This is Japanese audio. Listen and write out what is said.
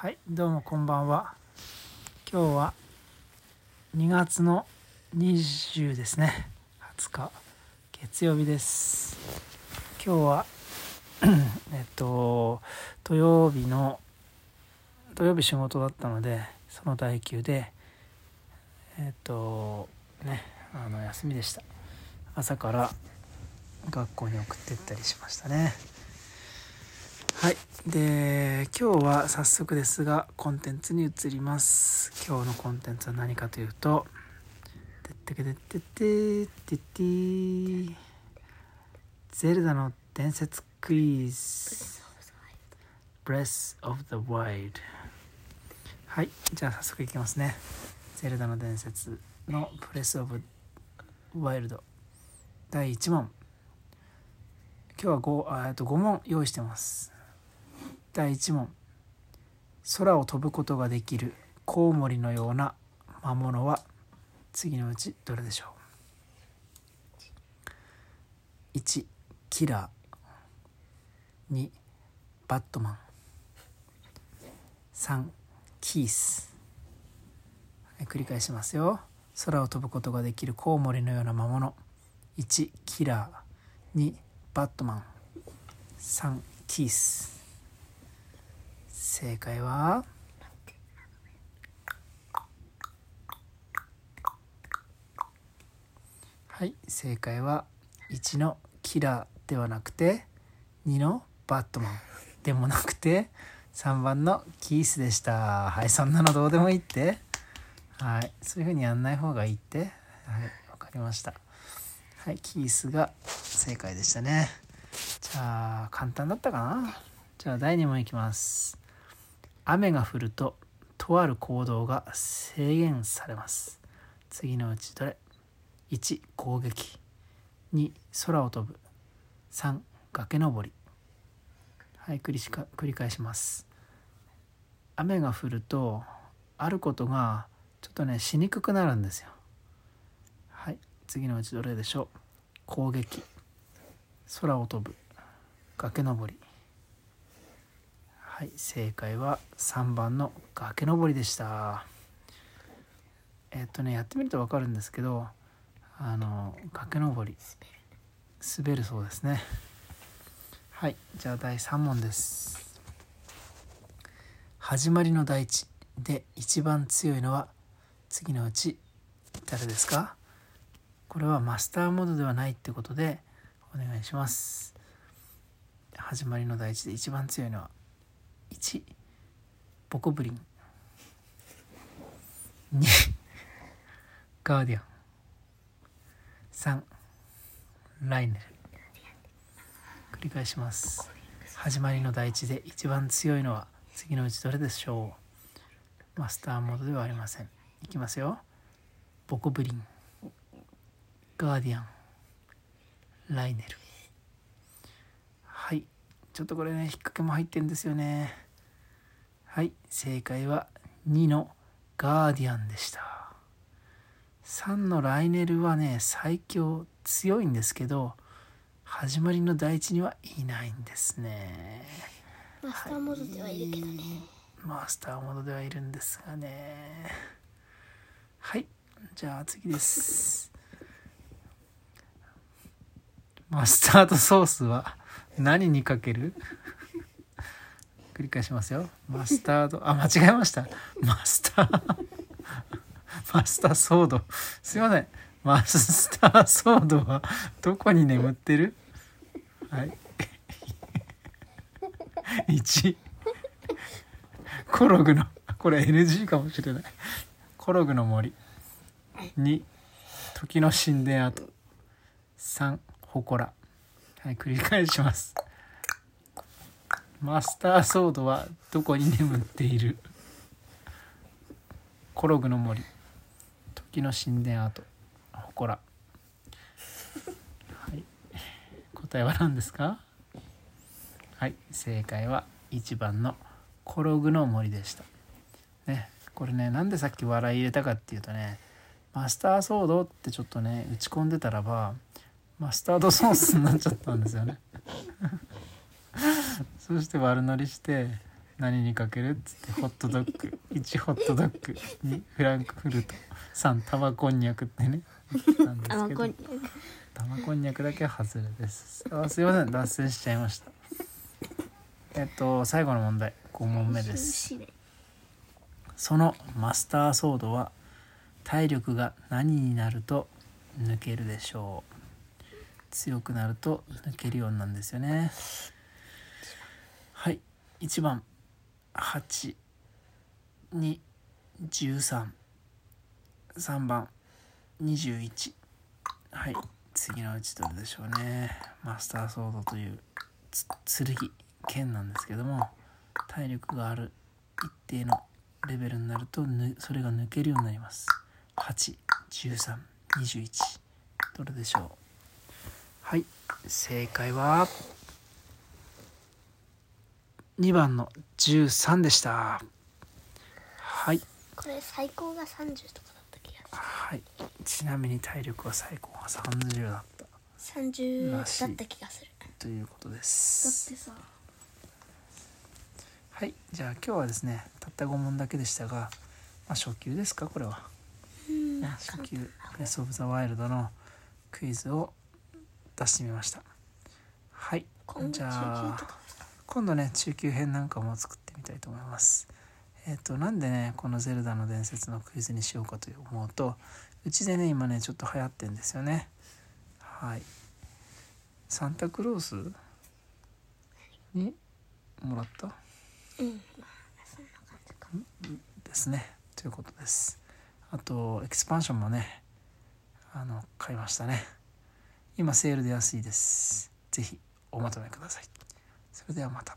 はいどうもこんばんは。今日は2月の20ですね。20日月曜日です。今日は えっと土曜日の土曜日仕事だったのでその代休でえっとねあの休みでした。朝から学校に送ってったりしましたね。はい。で今日は早速ですがコンテンツに移ります。今日のコンテンツは何かというとてってけてってってってってゼルダの伝説クイズ Breath of the Wild はいじゃあ早速いきますねゼルダの伝説の Breath of Wild 第1問今日は 5, あと5問用意してます第1問。空を飛ぶことができるコウモリのような魔物は次のうちどれでしょう？1キラー。2バットマン。3キース、はい、繰り返しますよ。空を飛ぶことができるコウモリのような魔物。1キラー。2バットマン。3キース。正解は？はい正解は1のキラーではなくて2のバットマン。でもなくて3番のキースでした。はいそんなのどうでもいいって。はいそういう風にやんない方がいいって。はいわかりました。はいキースが正解でしたね。じゃあ簡単だったかな？じゃあ第2問いきます。雨が降るととある行動が制限されます。次のうちどれ？1攻撃。2空を飛ぶ。3崖登り。はい繰りしか繰り返します。雨が降るとあることがちょっとねしにくくなるんですよ。はい次のうちどれでしょう？攻撃。空を飛ぶ。崖登り。はい正解は3番の崖登りでした。えっとねやってみると分かるんですけどあの崖登り滑るそうですね。はいじゃあ第3問です。始まりの大地で一番強いのは次のうち誰ですか？これはマスターモードではないってことでお願いします。始まりの大地で一番強いのは1ボコブリン。2ガーディアン。3ライネル。繰り返します。始まりの大地で一番強いのは次のうちどれでしょう。マスターモードではありません。いきますよ。ボコブリン。ガーディアン。ライネル。ちょっとこれね引っ掛けも入ってるんですよね。はい正解は2のガーディアンでした。3のライネルはね最強強いんですけど始まりの第一にはいないんですね。マスターモードではいるけどね、はい、マスターモードではいるんですがね。はいじゃあ次です。マスタードソースは何にかける？繰り返しますよ。マスタード。あ間違えました。マスター。マスターソード。すいません。マスターソードはどこに眠ってる？はい。1コログの。これ NG かもしれない。コログの森。2時の神殿跡。3祠。はい繰り返します。マスターソードはどこに眠っている？コログの森。時の神殿跡。祠。はい。答えは何ですか？はい。正解は1番のコログの森でした。ね。これねなんでさっき笑い入れたかっていうとねマスターソードってちょっとね打ち込んでたらばマスタードソースになっちゃったんですよね。そして悪乗りして何にかける?」っつってホットドッグ1ホットドッグ2フランクフルト3タバこんにゃくってねなんですけど。あこん玉こんにゃくだけは外れです。あすいません脱線しちゃいました。えっと最後の問題5問目です。そのマスターソードは体力が何になると抜けるでしょう？強くなると抜けるようなんですよね。はい。1番。8213番。21はい。次のうちどれでしょうね。マスターソードという。剣剣なんですけども。体力がある。一定のレベルになるとぬそれが抜けるようになります。81321どれでしょう？はい。正解は2番の13でした。はい。これ最高が30とかだった気がはい。ちなみに体力は最高が30だった。する30だった気がする。ということでだすってさ。はい。じゃあ今日はですねたった5問だけでしたが、まあ、初級ですか？これは、初級「レス・オブ・ザ・ワイルド」のクイズを出してみました。はい。じゃあ今度ね中級編なんかも作ってみたいと思います。えっ、となんでねこの「ゼルダの伝説」のクイズにしようかと思うとうちでね今ねちょっと流行ってんですよね。はい。サンタクロース？に？もらった？うん。まあそんな感じか。ですね。ということです。あとエクスパンションもねあの買いましたね今セールで安いです。是非お求めください。それではまた。